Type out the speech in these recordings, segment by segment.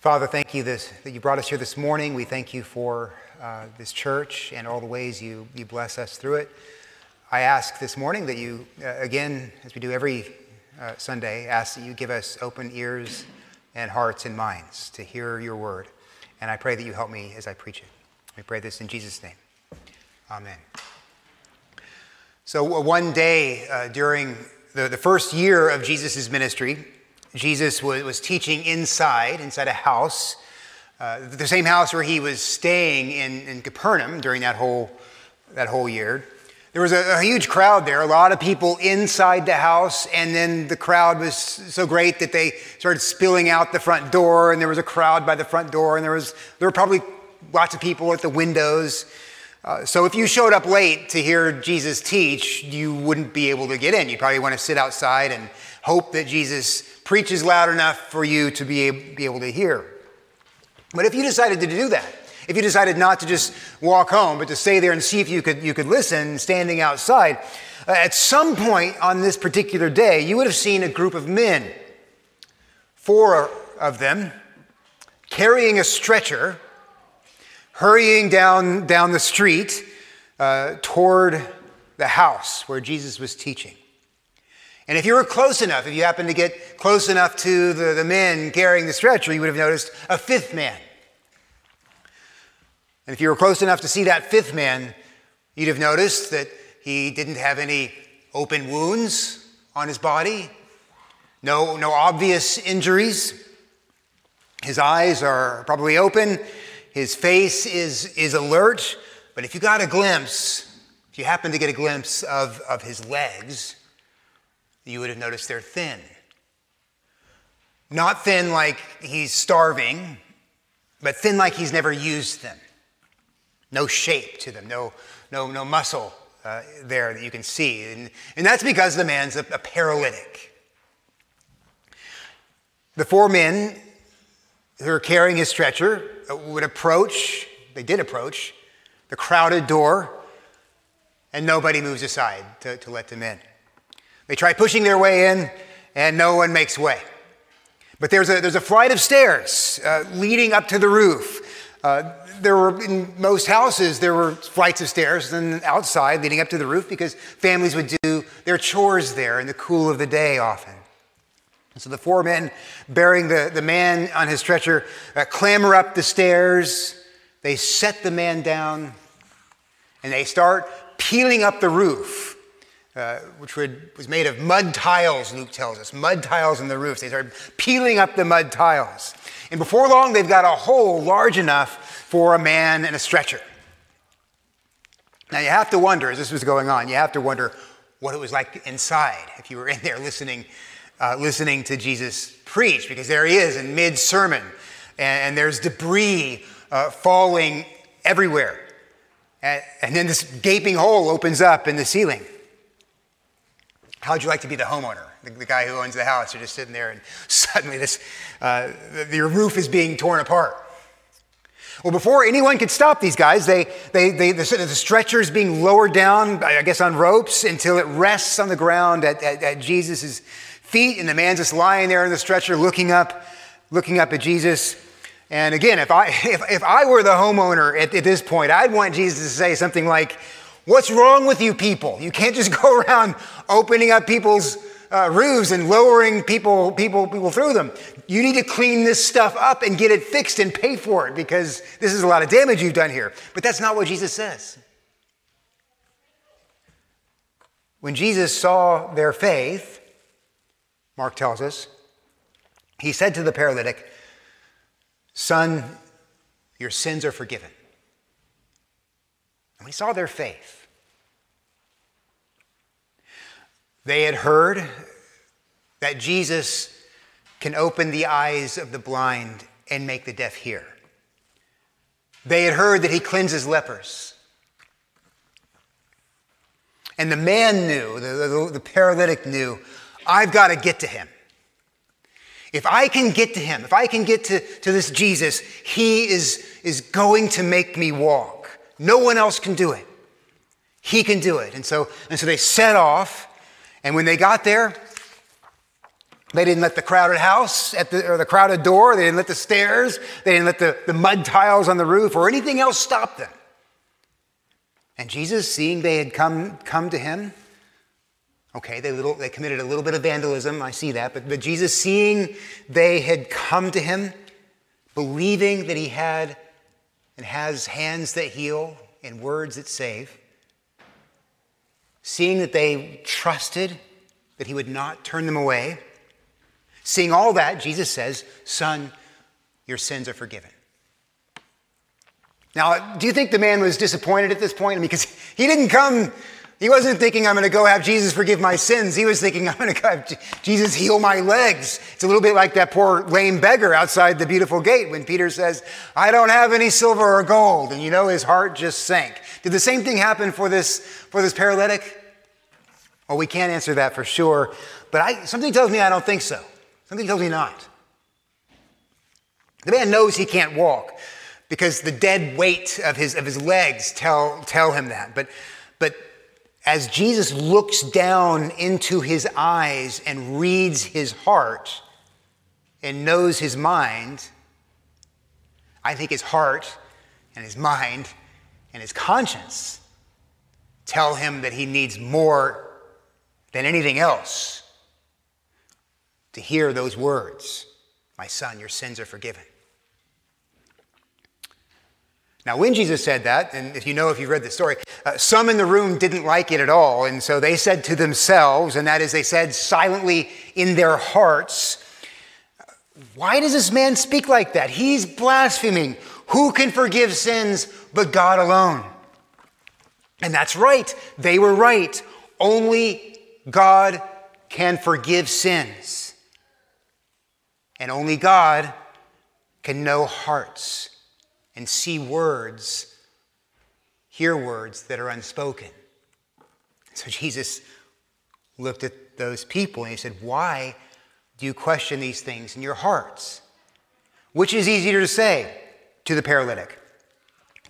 Father, thank you this, that you brought us here this morning. We thank you for uh, this church and all the ways you, you bless us through it. I ask this morning that you, uh, again, as we do every uh, Sunday, ask that you give us open ears and hearts and minds to hear your word. And I pray that you help me as I preach it. We pray this in Jesus' name. Amen. So, uh, one day uh, during the, the first year of Jesus' ministry, Jesus was, teaching inside, inside a house, uh, the same house where he was staying in, in Capernaum during that whole, that whole year. There was a, a, huge crowd there, a lot of people inside the house, and then the crowd was so great that they started spilling out the front door, and there was a crowd by the front door, and there, was, there were probably lots of people at the windows. Uh, so if you showed up late to hear Jesus teach, you wouldn't be able to get in. You'd probably want to sit outside and hope that Jesus preaches loud enough for you to be able, be able to hear. But if you decided to do that, if you decided not to just walk home, but to stay there and see if you could, you could listen standing outside, uh, at some point on this particular day, you would have seen a group of men, four of them, carrying a stretcher, hurrying down, down the street uh, toward the house where Jesus was teaching. And if you were close enough, if you happened to get close enough to the, the men carrying the stretcher, you would have noticed a fifth man. And if you were close enough to see that fifth man, you'd have noticed that he didn't have any open wounds on his body, no, no obvious injuries. His eyes are probably open, his face is, is alert, but if you got a glimpse, if you happen to get a glimpse of, of his legs, you would have noticed they're thin. Not thin like he's starving, but thin like he's never used them. No shape to them, no, no, no muscle uh, there that you can see. And, and that's because the man's a, a paralytic. The four men who are carrying his stretcher would approach, they did approach, the crowded door, and nobody moves aside to, to let them in. They try pushing their way in, and no one makes way. But there's a, there's a flight of stairs uh, leading up to the roof. Uh, there were, in most houses, there were flights of stairs and outside leading up to the roof because families would do their chores there in the cool of the day often. And so the four men bearing the, the man on his stretcher uh, clamber up the stairs. They set the man down and they start peeling up the roof uh, which would, was made of mud tiles, Luke tells us, mud tiles in the roofs. They started peeling up the mud tiles. And before long, they've got a hole large enough for a man and a stretcher. Now, you have to wonder, as this was going on, you have to wonder what it was like inside if you were in there listening, uh, listening to Jesus preach, because there he is in mid sermon, and, and, there's debris uh, falling everywhere. And, and then this gaping hole opens up in the ceiling. How would you like to be the homeowner, the, the guy who owns the house? You're just sitting there, and suddenly this, uh, your roof is being torn apart. Well, before anyone could stop these guys, they, they, they, the, the stretcher is being lowered down, I guess, on ropes until it rests on the ground at, at, at Jesus' feet, and the man's just lying there in the stretcher looking up, looking up at Jesus. And again, if I, if, if I were the homeowner at, at this point, I'd want Jesus to say something like, What's wrong with you people? You can't just go around opening up people's uh, roofs and lowering people, people, people through them. You need to clean this stuff up and get it fixed and pay for it because this is a lot of damage you've done here. But that's not what Jesus says. When Jesus saw their faith, Mark tells us, he said to the paralytic, Son, your sins are forgiven. And we saw their faith. They had heard that Jesus can open the eyes of the blind and make the deaf hear. They had heard that he cleanses lepers. And the man knew, the, the, the paralytic knew, I've got to get to him. If I can get to him, if I can get to, to this Jesus, he is, is going to make me walk. No one else can do it. He can do it. And so, and so they set off, and when they got there, They didn't let the crowded house at the, or the crowded door, they didn't let the stairs, they didn't let the, the mud tiles on the roof or anything else stop them. And Jesus, seeing they had come, come to him, okay, they, little, they committed a little bit of vandalism, I see that, but, but Jesus, seeing they had come to him, believing that he had and has hands that heal and words that save, seeing that they trusted that he would not turn them away, seeing all that, Jesus says, Son, your sins are forgiven. Now, do you think the man was disappointed at this point? I mean, because he didn't come, he wasn't thinking, I'm going to go have Jesus forgive my sins. He was thinking, I'm going to go have Jesus heal my legs. It's a little bit like that poor lame beggar outside the beautiful gate when Peter says, I don't have any silver or gold. And you know, his heart just sank. Did the same thing happen for this, for this paralytic? Well, we can't answer that for sure, but I, something tells me I don't think so. Something tells me not. The man knows he can't walk because the dead weight of his, of his legs tell, tell him that. But, but as Jesus looks down into his eyes and reads his heart and knows his mind, I think his heart and his mind and his conscience tell him that he needs more than anything else to hear those words My son, your sins are forgiven. Now, when Jesus said that, and if you know if you've read the story, uh, some in the room didn't like it at all. And so they said to themselves, and that is, they said silently in their hearts, Why does this man speak like that? He's blaspheming. Who can forgive sins but God alone? And that's right. They were right. Only God can forgive sins. And only God can know hearts and see words, hear words that are unspoken. So Jesus looked at those people and he said, Why do you question these things in your hearts? Which is easier to say to the paralytic?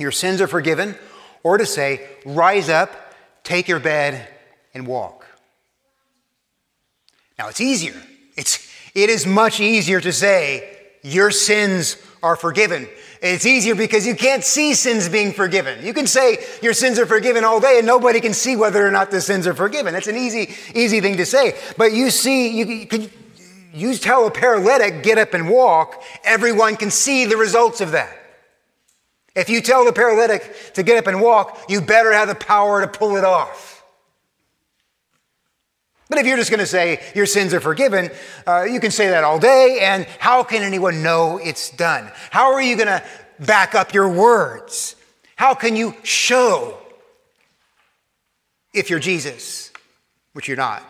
Your sins are forgiven, or to say, Rise up, take your bed, and walk. Now, it's easier. It's, it is much easier to say, Your sins are forgiven. It's easier because you can't see sins being forgiven. You can say your sins are forgiven all day and nobody can see whether or not the sins are forgiven. That's an easy, easy thing to say. But you see, you, could, you tell a paralytic, get up and walk, everyone can see the results of that. If you tell the paralytic to get up and walk, you better have the power to pull it off. But if you're just going to say your sins are forgiven, uh, you can say that all day, and how can anyone know it's done? How are you going to back up your words? How can you show if you're Jesus, which you're not,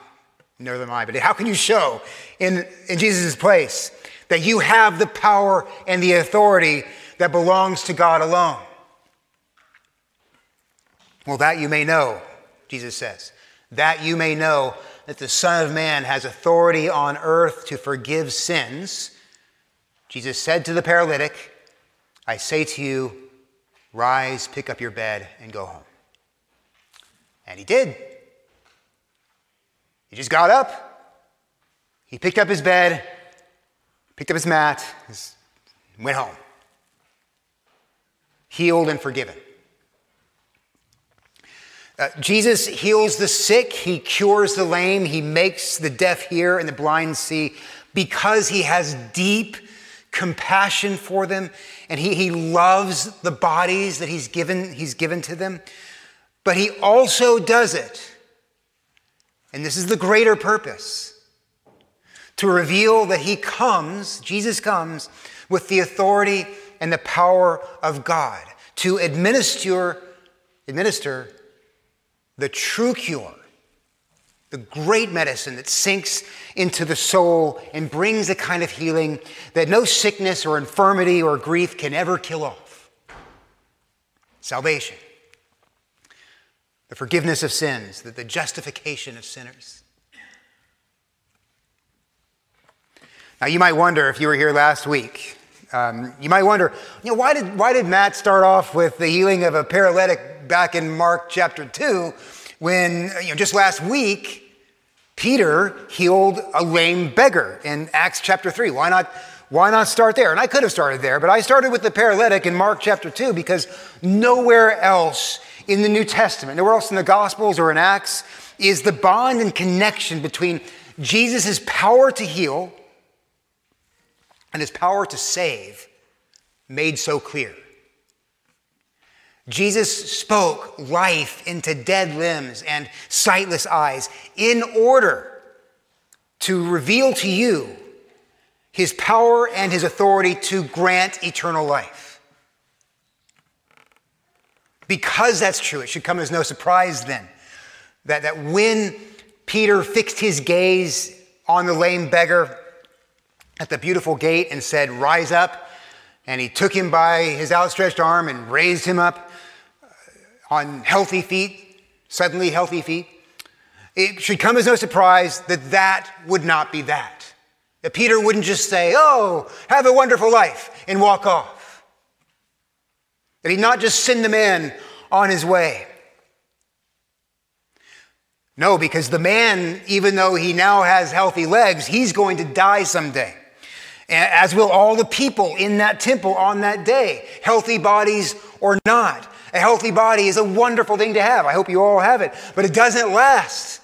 neither am I, but how can you show in, in Jesus' place that you have the power and the authority that belongs to God alone? Well, that you may know, Jesus says, that you may know that the Son of Man has authority on earth to forgive sins, Jesus said to the paralytic, I say to you, rise, pick up your bed, and go home. And he did. He just got up. He picked up his bed, picked up his mat, went home. Healed and forgiven. Uh, Jesus heals the sick, he cures the lame, he makes the deaf hear and the blind see because he has deep compassion for them and he, he loves the bodies that he's given, he's given to them. But he also does it, and this is the greater purpose, to reveal that he comes, Jesus comes, with the authority and the power of God to administer, administer the true cure, the great medicine that sinks into the soul and brings a kind of healing that no sickness or infirmity or grief can ever kill off. Salvation, the forgiveness of sins, the, the justification of sinners. Now, you might wonder if you were here last week, um, you might wonder, you know, why did, why did Matt start off with the healing of a paralytic back in Mark chapter 2 when, you know, just last week, Peter healed a lame beggar in Acts chapter 3. Why not, why not start there? And I could have started there, but I started with the paralytic in Mark chapter 2 because nowhere else in the New Testament, nowhere else in the Gospels or in Acts, is the bond and connection between Jesus' power to heal and his power to save made so clear. Jesus spoke life into dead limbs and sightless eyes in order to reveal to you his power and his authority to grant eternal life. Because that's true, it should come as no surprise then that, that when Peter fixed his gaze on the lame beggar at the beautiful gate and said, Rise up, and he took him by his outstretched arm and raised him up on healthy feet, suddenly healthy feet. It should come as no surprise that that would not be that. That Peter wouldn't just say, Oh, have a wonderful life, and walk off. That he'd not just send the man on his way. No, because the man, even though he now has healthy legs, he's going to die someday. As will all the people in that temple on that day, healthy bodies or not. A healthy body is a wonderful thing to have. I hope you all have it, but it doesn't last.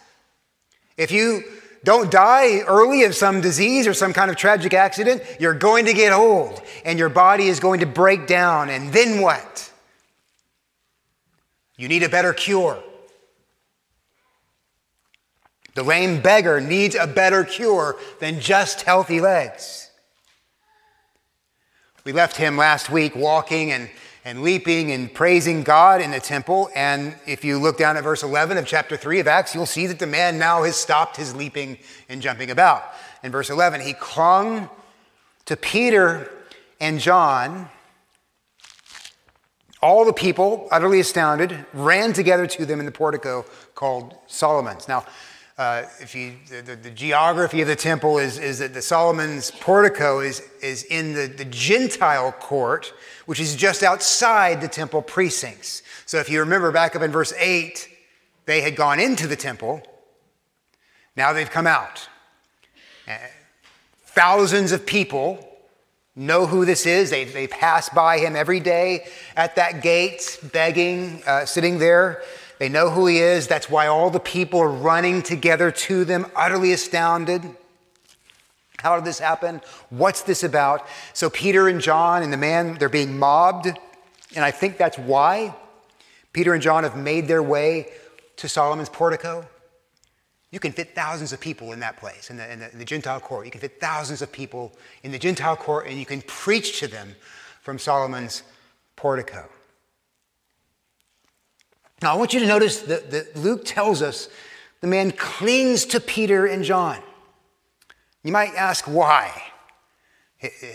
If you don't die early of some disease or some kind of tragic accident, you're going to get old and your body is going to break down. And then what? You need a better cure. The lame beggar needs a better cure than just healthy legs. We left him last week walking and and leaping and praising God in the temple. And if you look down at verse 11 of chapter 3 of Acts, you'll see that the man now has stopped his leaping and jumping about. In verse 11, he clung to Peter and John. All the people, utterly astounded, ran together to them in the portico called Solomon's. Now, uh, if you, the, the, geography of the temple is, is that the Solomon's portico is, is in the, the Gentile court, which is just outside the temple precincts. So if you remember back up in verse 8, they had gone into the temple. Now they've come out. Uh, thousands of people know who this is. They, they pass by him every day at that gate, begging, uh, sitting there. They know who he is. That's why all the people are running together to them, utterly astounded. How did this happen? What's this about? So Peter and John and the man, they're being mobbed. And I think that's why Peter and John have made their way to Solomon's portico. You can fit thousands of people in that place, in the, in the, in the Gentile court. You can fit thousands of people in the Gentile court, and you can preach to them from Solomon's portico. Now, I want you to notice that, that Luke tells us the man clings to Peter and John. You might ask why.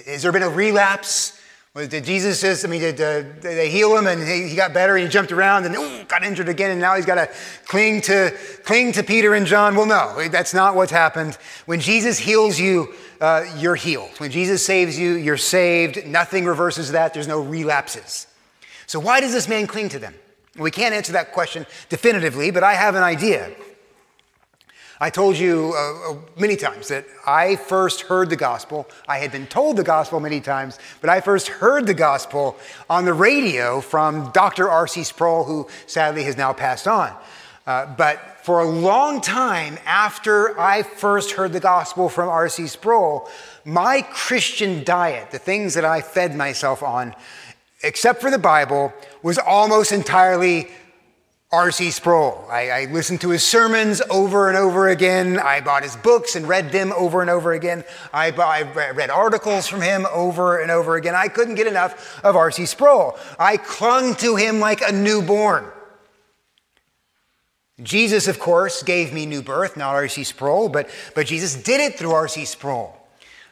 Has there been a relapse? Did Jesus says, I mean, did, uh, they heal him and he, got better and he jumped around and ooh, got injured again and now he's got to cling to, cling to Peter and John? Well, no, that's not what's happened. When Jesus heals you, uh, you're healed. When Jesus saves you, you're saved. Nothing reverses that. There's no relapses. So why does this man cling to them? We can't answer that question definitively, but I have an idea. I told you uh, uh, many times that I first heard the gospel. I had been told the gospel many times, but I first heard the gospel on the radio from Dr. R.C. Sproul, who sadly has now passed on. Uh, but for a long time after I first heard the gospel from R.C. Sproul, my Christian diet, the things that I fed myself on, except for the Bible, was almost entirely R.C. Sproul. I, I, listened to his sermons over and over again. I bought his books and read them over and over again. I, I read articles from him over and over again. I couldn't get enough of R.C. Sproul. I clung to him like a newborn. Jesus, of course, gave me new birth, not R.C. Sproul, but, but Jesus did it through R.C. Sproul.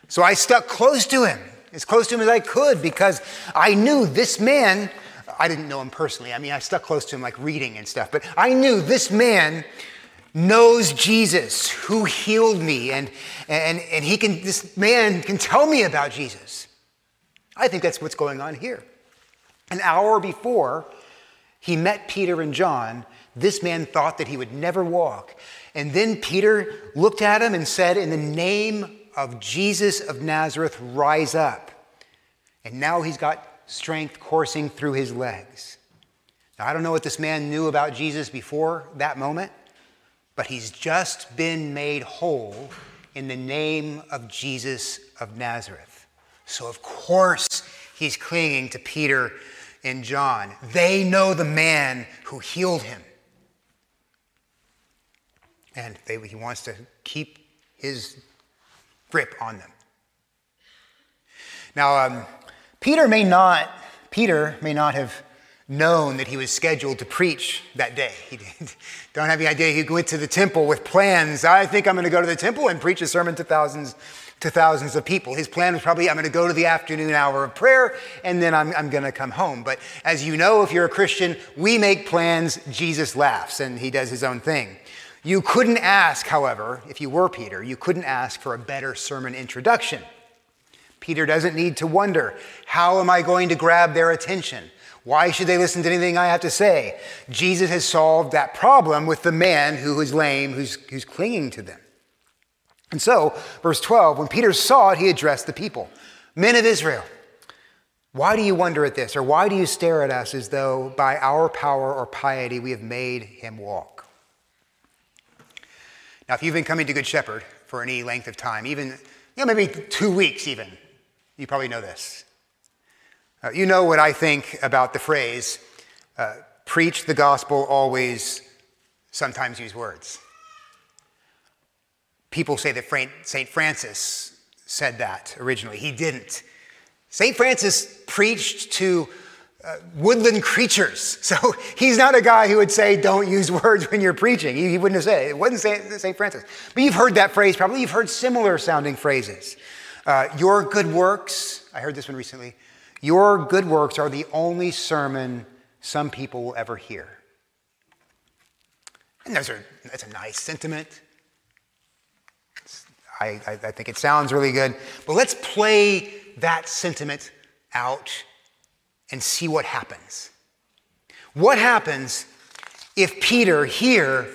So I stuck close to him as close to him as I could because I knew this man, I didn't know him personally. I mean, I stuck close to him like reading and stuff, but I knew this man knows Jesus who healed me and, and, and he can, this man can tell me about Jesus. I think that's what's going on here. An hour before he met Peter and John, this man thought that he would never walk. And then Peter looked at him and said, In the name of Jesus of Nazareth, rise up. And now he's got strength coursing through his legs. Now, I don't know what this man knew about Jesus before that moment, but he's just been made whole in the name of Jesus of Nazareth. So, of course, he's clinging to Peter and John. They know the man who healed him. And they, he wants to keep his grip on them. Now, um, Peter may not, Peter may not have known that he was scheduled to preach that day. He did. don't have any idea. He went to the temple with plans. I think I'm going to go to the temple and preach a sermon to thousands, to thousands of people. His plan was probably I'm going to go to the afternoon hour of prayer and then I'm, I'm going to come home. But as you know, if you're a Christian, we make plans. Jesus laughs and he does his own thing. You couldn't ask, however, if you were Peter, you couldn't ask for a better sermon introduction. Peter doesn't need to wonder, how am I going to grab their attention? Why should they listen to anything I have to say? Jesus has solved that problem with the man who is lame, who's, who's clinging to them. And so, verse 12, when Peter saw it, he addressed the people Men of Israel, why do you wonder at this? Or why do you stare at us as though by our power or piety we have made him walk? Now, if you've been coming to Good Shepherd for any length of time, even you know, maybe two weeks even, you probably know this. Uh, you know what I think about the phrase, uh, preach the gospel always, sometimes use words. People say that St. Francis said that originally. He didn't. St. Francis preached to uh, woodland creatures. So he's not a guy who would say, don't use words when you're preaching. He, he wouldn't have said it. It wasn't St. Francis. But you've heard that phrase probably. You've heard similar sounding phrases. Uh, your good works, I heard this one recently, your good works are the only sermon some people will ever hear. And those are, that's a nice sentiment. I, I, I think it sounds really good. But let's play that sentiment out and see what happens. What happens if Peter here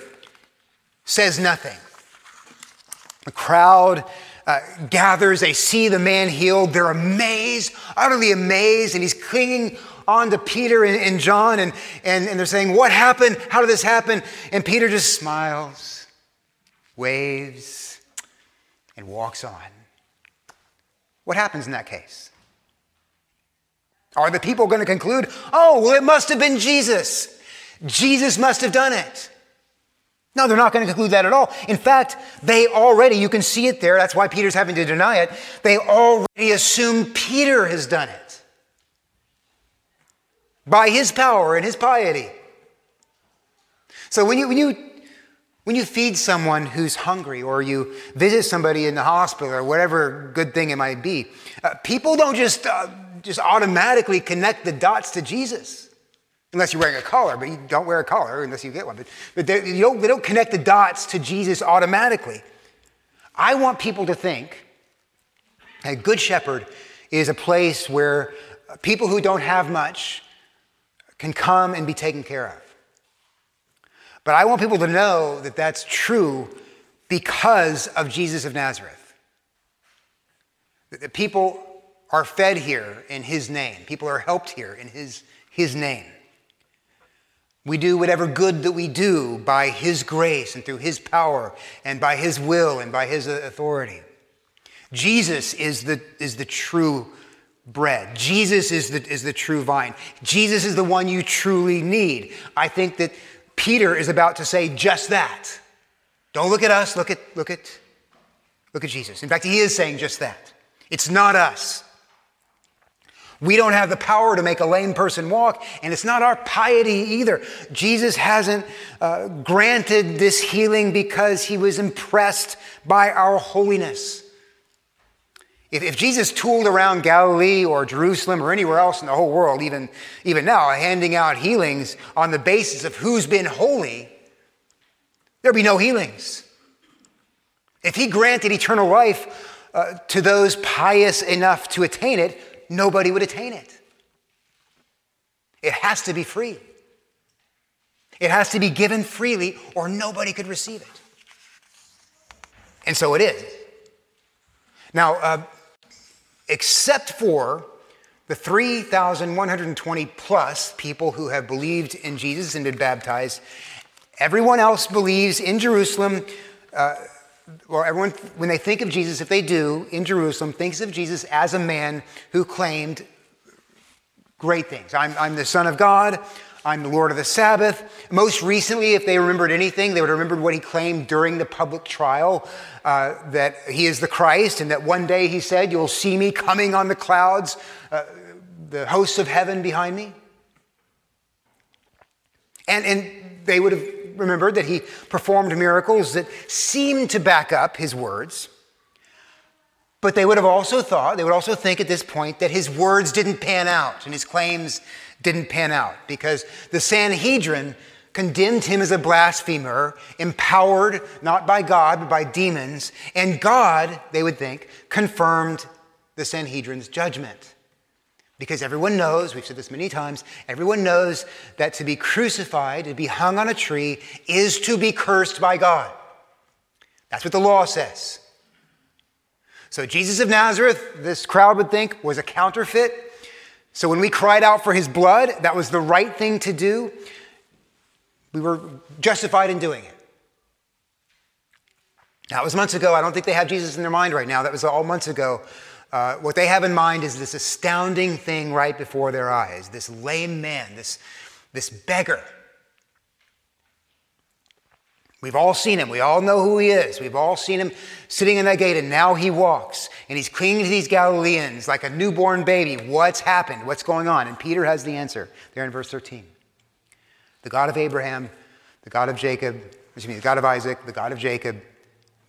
says nothing? The crowd uh, gathers, they see the man healed, they're amazed, utterly amazed, and he's clinging on to Peter and, and John, and, and, and they're saying, What happened? How did this happen? And Peter just smiles, waves, and walks on. What happens in that case? Are the people going to conclude, oh, well, it must have been Jesus? Jesus must have done it. No, they're not going to conclude that at all. In fact, they already, you can see it there, that's why Peter's having to deny it, they already assume Peter has done it by his power and his piety. So when you, when you, when you feed someone who's hungry or you visit somebody in the hospital or whatever good thing it might be, uh, people don't just uh, just automatically connect the dots to Jesus. Unless you're wearing a collar, but you don't wear a collar unless you get one. But, but they, you don't, they don't connect the dots to Jesus automatically. I want people to think a Good Shepherd is a place where people who don't have much can come and be taken care of. But I want people to know that that's true because of Jesus of Nazareth. That people are fed here in His name. People are helped here in His, his name. We do whatever good that we do by His grace and through His power and by His will and by His authority. Jesus is the, is the true bread. Jesus is the, is the true vine. Jesus is the one you truly need. I think that Peter is about to say just that. Don't look at us, look at, look at, look at Jesus. In fact, he is saying just that. It's not us. We don't have the power to make a lame person walk, and it's not our piety either. Jesus hasn't uh, granted this healing because he was impressed by our holiness. If, if Jesus tooled around Galilee or Jerusalem or anywhere else in the whole world, even, even now, handing out healings on the basis of who's been holy, there'd be no healings. If he granted eternal life uh, to those pious enough to attain it, nobody would attain it. It has to be free. It has to be given freely, or nobody could receive it. And so it is. Now, uh, except for the 3,120 plus people who have believed in Jesus and been baptized, everyone else believes in Jerusalem. Uh, or everyone, when they think of Jesus, if they do, in Jerusalem, thinks of Jesus as a man who claimed great things. I'm, I'm the Son of God. I'm the Lord of the Sabbath. Most recently, if they remembered anything, they would have remembered what he claimed during the public trial uh, that he is the Christ, and that one day he said, You'll see me coming on the clouds, uh, the hosts of heaven behind me. And, and they would have remembered that he performed miracles that seemed to back up his words. But they would have also thought, they would also think at this point that his words didn't pan out and his claims didn't pan out because the Sanhedrin condemned him as a blasphemer, empowered not by God, but by demons. And God, they would think, confirmed the Sanhedrin's judgment. Because everyone knows, we've said this many times, everyone knows that to be crucified, to be hung on a tree, is to be cursed by God. That's what the law says. So, Jesus of Nazareth, this crowd would think, was a counterfeit. So, when we cried out for his blood, that was the right thing to do. We were justified in doing it. That was months ago. I don't think they have Jesus in their mind right now. That was all months ago. Uh, what they have in mind is this astounding thing right before their eyes this lame man, this, this beggar. We've all seen him. We all know who he is. We've all seen him sitting in that gate, and now he walks, and he's clinging to these Galileans like a newborn baby. What's happened? What's going on? And Peter has the answer there in verse 13. The God of Abraham, the God of Jacob, excuse me, the God of Isaac, the God of Jacob,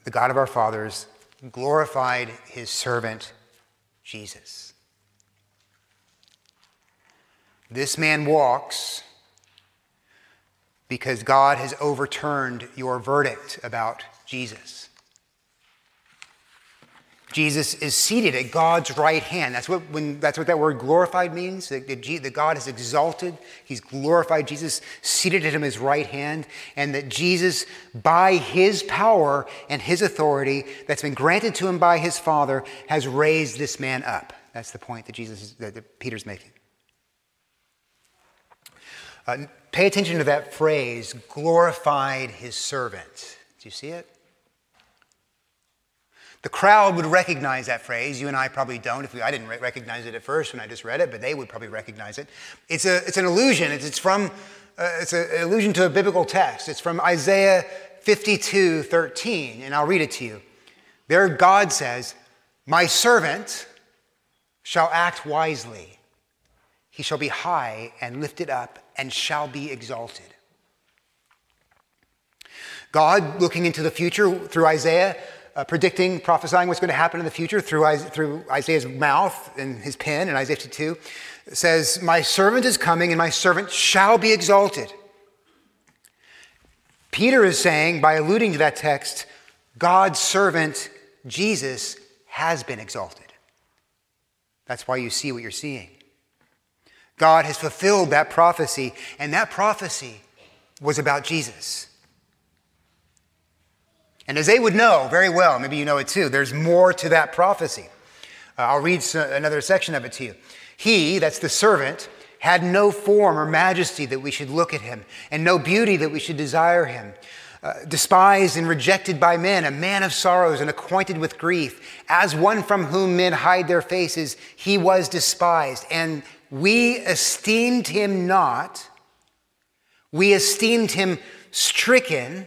the God of our fathers, glorified his servant Jesus. This man walks because God has overturned your verdict about Jesus. Jesus is seated at God's right hand. That's what, when, that's what that word glorified means. That, that God is exalted. He's glorified. Jesus seated at him his right hand. And that Jesus, by his power and his authority that's been granted to him by his Father, has raised this man up. That's the point that Jesus that, that Peter's making. Uh, pay attention to that phrase, glorified his servant. Do you see it? The crowd would recognize that phrase. You and I probably don't. If we, I didn't recognize it at first when I just read it, but they would probably recognize it. It's, a, it's an illusion. It's, it's from uh, it's an allusion to a biblical text. It's from Isaiah 52, 13, and I'll read it to you. There, God says, My servant shall act wisely. He shall be high and lifted up and shall be exalted. God, looking into the future through Isaiah, uh, predicting, prophesying what's going to happen in the future through, through Isaiah's mouth and his pen in Isaiah 52, says, My servant is coming and my servant shall be exalted. Peter is saying, by alluding to that text, God's servant, Jesus, has been exalted. That's why you see what you're seeing. God has fulfilled that prophecy, and that prophecy was about Jesus. And as they would know very well, maybe you know it too, there's more to that prophecy. Uh, I'll read another section of it to you. He, that's the servant, had no form or majesty that we should look at him, and no beauty that we should desire him. Uh, despised and rejected by men, a man of sorrows and acquainted with grief. As one from whom men hide their faces, he was despised. And we esteemed him not. We esteemed him stricken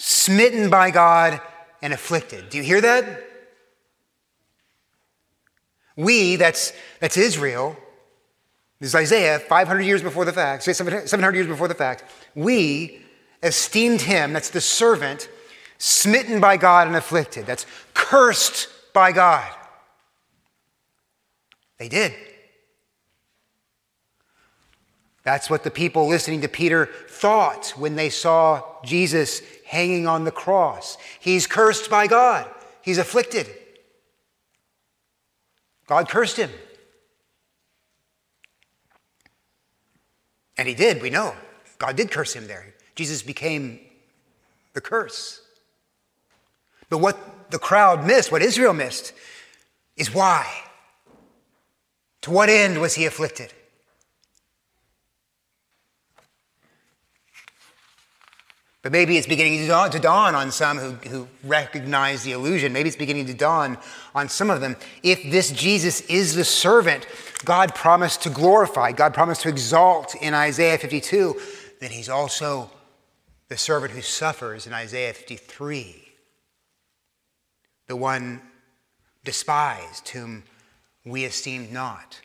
smitten by God and afflicted. Do you hear that? We, that's, that's Israel, this is Isaiah 500 years before the fact, 700 years before the fact. We esteemed him, that's the servant, smitten by God and afflicted. That's cursed by God. They did. That's what the people listening to Peter thought when they saw Jesus hanging on the cross. He's cursed by God, he's afflicted. God cursed him. And he did, we know. God did curse him there. Jesus became the curse. But what the crowd missed, what Israel missed, is why. To what end was he afflicted? But maybe it's beginning to dawn, to dawn, on some who, who recognize the illusion. Maybe it's beginning to dawn on some of them. If this Jesus is the servant God promised to glorify, God promised to exalt in Isaiah 52, then he's also the servant who suffers in Isaiah 53, the one despised whom we esteemed not.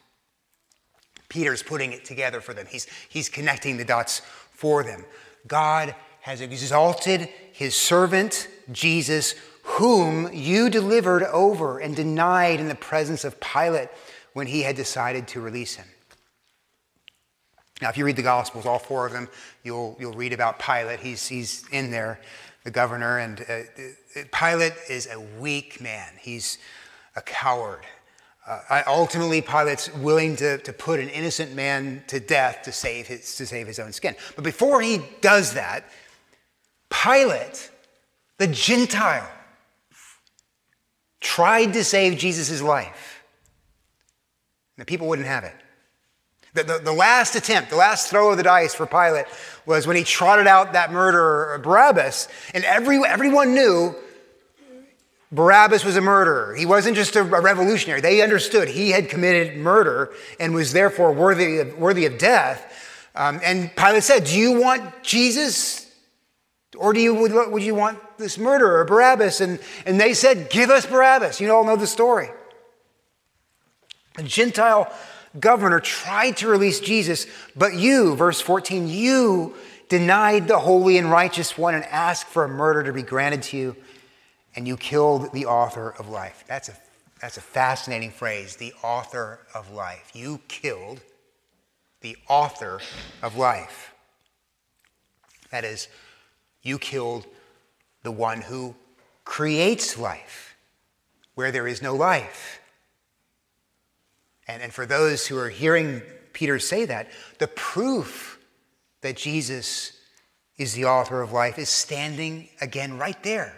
Peter's putting it together for them. He's, he's connecting the dots for them. God has exalted his servant, Jesus, whom you delivered over and denied in the presence of Pilate when he had decided to release him. Now, if you read the Gospels, all four of them, you'll, you'll read about Pilate. He's, he's in there, the governor, and uh, uh Pilate is a weak man. He's a coward. Uh, ultimately, Pilate's willing to, to put an innocent man to death to save, his, to save his own skin. But before he does that, Pilate, the Gentile, tried to save Jesus' life. And the people wouldn't have it. The, the, the, last attempt, the last throw of the dice for Pilate was when he trotted out that murderer, Barabbas, and every, everyone knew Barabbas was a murderer. He wasn't just a, a revolutionary. They understood he had committed murder and was therefore worthy of, worthy of death. Um, and Pilate said, Do you want Jesus or do you, would, would you want this murderer, Barabbas? And, and they said, Give us Barabbas. You all know the story. The Gentile governor tried to release Jesus, but you, verse 14, you denied the holy and righteous one and asked for a murder to be granted to you, and you killed the author of life. That's a, that's a fascinating phrase, the author of life. You killed the author of life. That is, you killed the one who creates life where there is no life. And, and for those who are hearing Peter say that, the proof that Jesus is the author of life is standing again right there.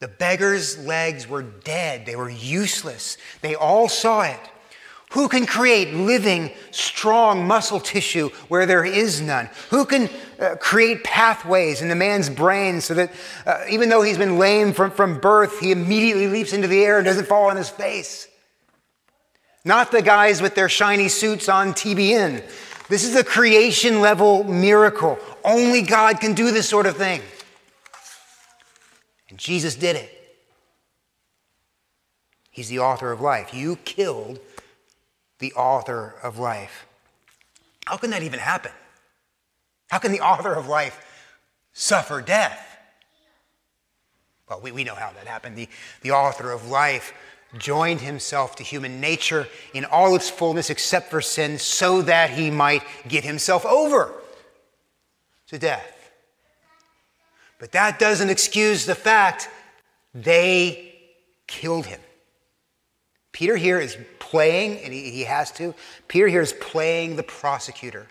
The beggar's legs were dead, they were useless. They all saw it. Who can create living, strong muscle tissue where there is none? Who can uh, create pathways in the man's brain so that uh, even though he's been lame from, from birth, he immediately leaps into the air and doesn't fall on his face? Not the guys with their shiny suits on TBN. This is a creation level miracle. Only God can do this sort of thing. And Jesus did it. He's the author of life. You killed the author of life. How can that even happen? How can the author of life suffer death? Well, we, we know how that happened. The, the author of life joined himself to human nature in all its fullness except for sin so that he might give himself over to death. But that doesn't excuse the fact they killed him. Peter here is playing, and he, he has to, Peter here is playing the prosecutor.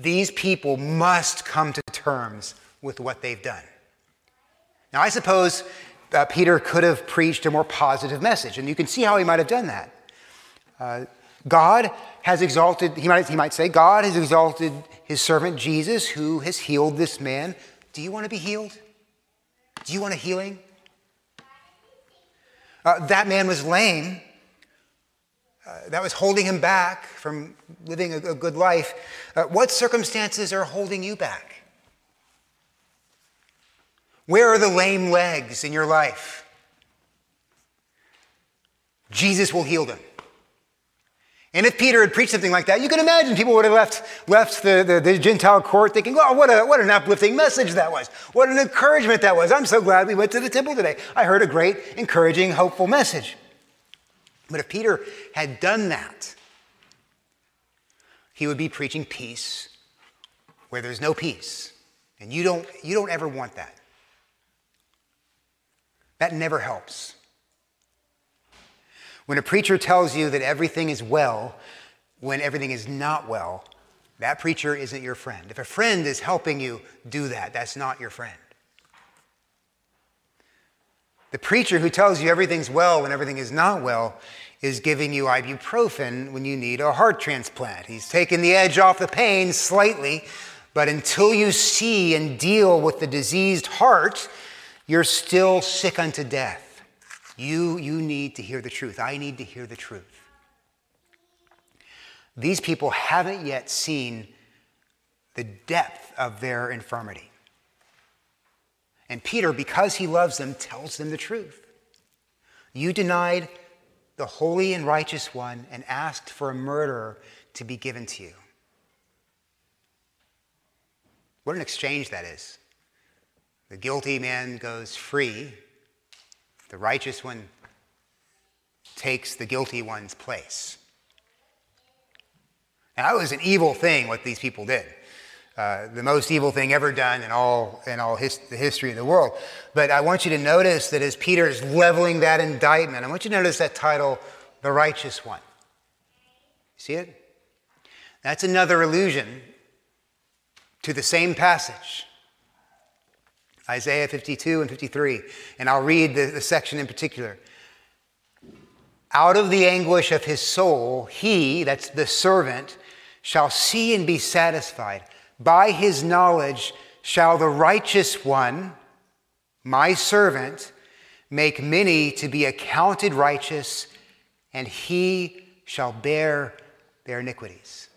These people must come to terms with what they've done. Now, I suppose uh, Peter could have preached a more positive message, and you can see how he might have done that. Uh, God has exalted, he might, he might say, God has exalted his servant Jesus, who has healed this man. Do you want to be healed? Do you want a healing? Uh, that man was lame. Uh, that was holding him back from living a, a good life. Uh, what circumstances are holding you back? Where are the lame legs in your life? Jesus will heal them. And if Peter had preached something like that, you can imagine people would have left, left the, the, the, Gentile court thinking, oh, what, a, what an uplifting message that was. What an encouragement that was. I'm so glad we went to the temple today. I heard a great, encouraging, hopeful message. But if Peter had done that, he would be preaching peace where there's no peace. And you don't, you don't ever want that. That never helps. When a preacher tells you that everything is well when everything is not well, that preacher isn't your friend. If a friend is helping you do that, that's not your friend. The preacher who tells you everything's well when everything is not well is giving you ibuprofen when you need a heart transplant. He's taking the edge off the pain slightly, but until you see and deal with the diseased heart, you're still sick unto death. You, you need to hear the truth. I need to hear the truth. These people haven't yet seen the depth of their infirmity. And Peter, because he loves them, tells them the truth. You denied the holy and righteous one and asked for a murderer to be given to you. What an exchange that is. The guilty man goes free, the righteous one takes the guilty one's place. Now, that was an evil thing what these people did. Uh, the most evil thing ever done in all, in all his, the history of the world. But I want you to notice that as Peter is leveling that indictment, I want you to notice that title, The Righteous One. See it? That's another allusion to the same passage. Isaiah 52 and 53. And I'll read the, the section in particular. Out of the anguish of his soul, he, that's the servant, shall see and be satisfied. By his knowledge shall the righteous one, my servant, make many to be accounted righteous, and he shall bear their iniquities.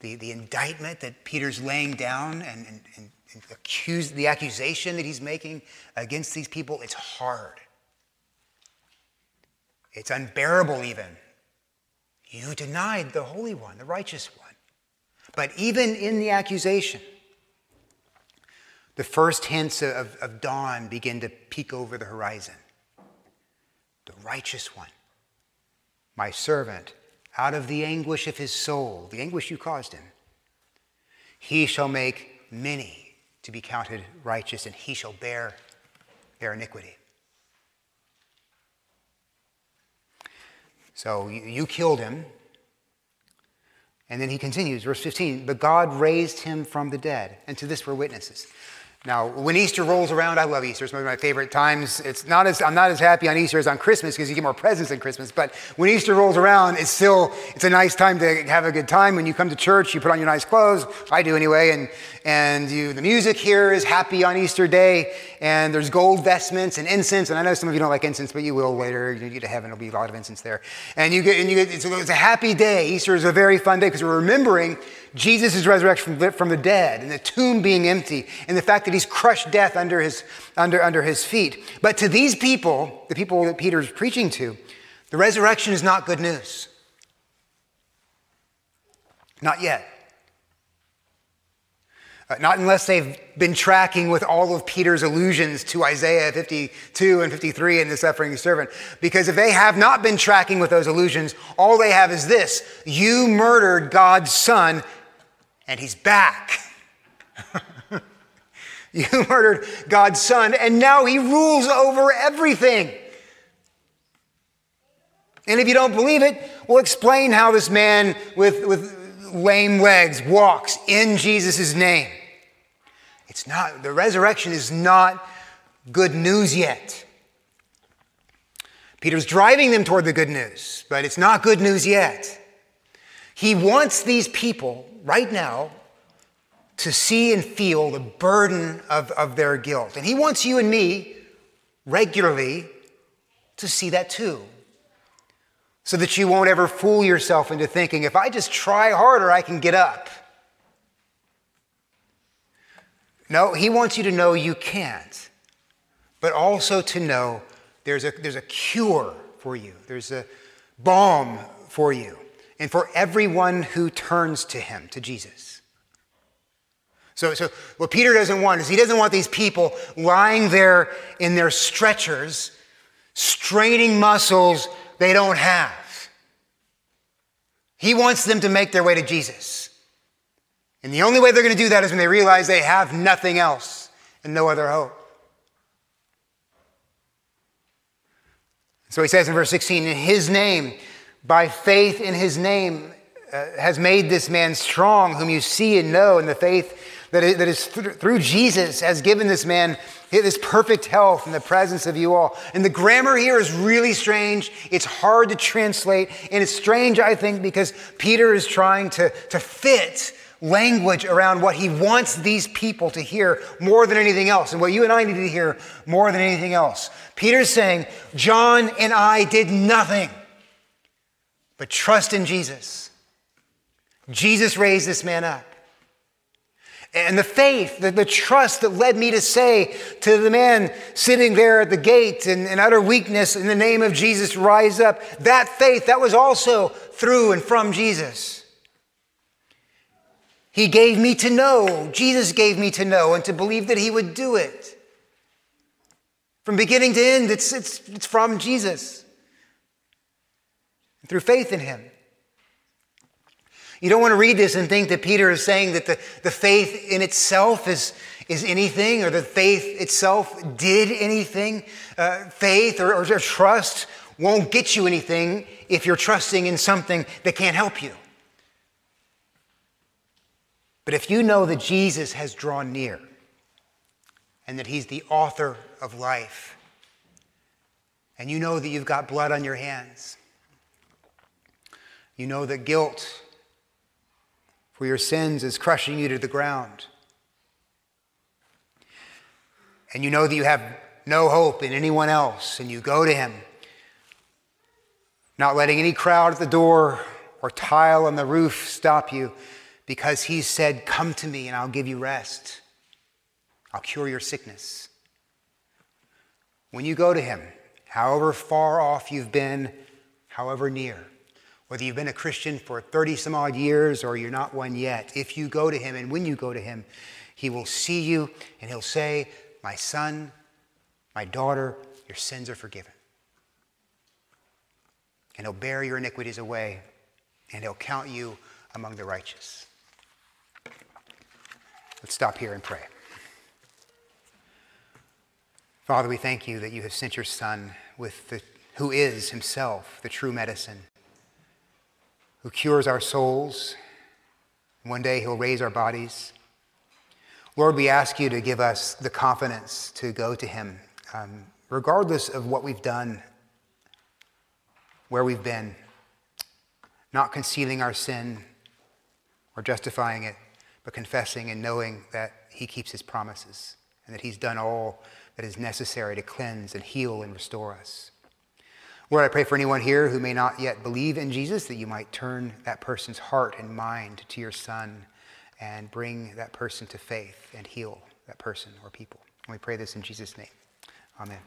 The, the indictment that Peter's laying down and, and, and, accuse, the accusation that he's making against these people, it's hard. It's unbearable, even. You denied the Holy One, the righteous one. But even in the accusation, the first hints of, of dawn begin to peek over the horizon. The righteous one, my servant, out of the anguish of his soul, the anguish you caused him, he shall make many to be counted righteous, and he shall bear their iniquity. So you killed him, and then he continues, verse 15, but God raised him from the dead, and to this we're witnesses. Now, when Easter rolls around, I love Easter. It's one of my favorite times. It's not as, I'm not as happy on Easter as on Christmas because you get more presents than Christmas. But when Easter rolls around, it's still, it's a nice time to have a good time. When you come to church, you put on your nice clothes. I do anyway. And, and you, the music here is happy on Easter Day. And there's gold vestments and incense. And I know some of you don't like incense, but you will later. You get to heaven, there'll be a lot of incense there. And you get, and you get, it's, it's a happy day. Easter is a very fun day because we're remembering Jesus' resurrection from the dead and the tomb being empty and the fact that he's crushed death under his, under, under his feet. But to these people, the people that Peter's preaching to, the resurrection is not good news. Not yet. Uh, not unless they've been tracking with all of Peter's allusions to Isaiah 52 and 53 and the suffering servant. Because if they have not been tracking with those allusions, all they have is this You murdered God's son and he's back. you murdered God's son, and now he rules over everything. And if you don't believe it, we'll explain how this man with, with lame legs walks in Jesus' name. It's not, the resurrection is not good news yet. Peter's driving them toward the good news, but it's not good news yet. He wants these people right now to see and feel the burden of, of their guilt. And He wants you and me regularly to see that too. So that you won't ever fool yourself into thinking, if I just try harder, I can get up. No, He wants you to know you can't, but also to know there's a, there's a cure for you, there's a balm for you and for everyone who turns to him, to Jesus. So, so what Peter doesn't want is he doesn't want these people lying there in their stretchers, straining muscles they don't have. He wants them to make their way to Jesus. And the only way they're going to do that is when they realize they have nothing else and no other hope. So he says in verse 16, in his name, by faith in his name, uh, has made this man strong, whom you see and know, and the faith that is, that is through Jesus has given this man this perfect health in the presence of you all. And the grammar here is really strange. It's hard to translate. And it's strange, I think, because Peter is trying to, to fit language around what he wants these people to hear more than anything else, and what you and I need to hear more than anything else. Peter's saying, John and I did nothing but trust in Jesus. Jesus raised this man up. And the faith, the, the trust that led me to say to the man sitting there at the gate in, in utter weakness, in the name of Jesus, rise up, that faith, that was also through and from Jesus. He gave me to know, Jesus gave me to know, and to believe that He would do it. From beginning to end, it's, it's, it's from Jesus. Through faith in Him. You don't want to read this and think that Peter is saying that the, the faith in itself is, is anything or that faith itself did anything. Uh, faith or, or trust won't get you anything if you're trusting in something that can't help you. But if you know that Jesus has drawn near and that he's the author of life, and you know that you've got blood on your hands, you know that guilt for your sins is crushing you to the ground, and you know that you have no hope in anyone else, and you go to him, not letting any crowd at the door or tile on the roof stop you because he said, Come to me and I'll give you rest. I'll cure your sickness. When you go to him, however far off you've been, however near, whether you've been a Christian for 30 some odd years or you're not one yet, if you go to him and when you go to him, he will see you and he'll say, My son, my daughter, your sins are forgiven. And he'll bear your iniquities away and he'll count you among the righteous. Let's stop here and pray. Father, we thank you that you have sent your Son with the, who is himself the true medicine, who cures our souls. One day he'll raise our bodies. Lord, we ask you to give us the confidence to go to him, um, regardless of what we've done, where we've been, not concealing our sin or justifying it but confessing and knowing that He keeps His promises and that He's done all that is necessary to cleanse and heal and restore us. Lord, I pray for anyone here who may not yet believe in Jesus that you might turn that person's heart and mind to your Son and bring that person to faith and heal that person or people. And we pray this in Jesus' name. Amen.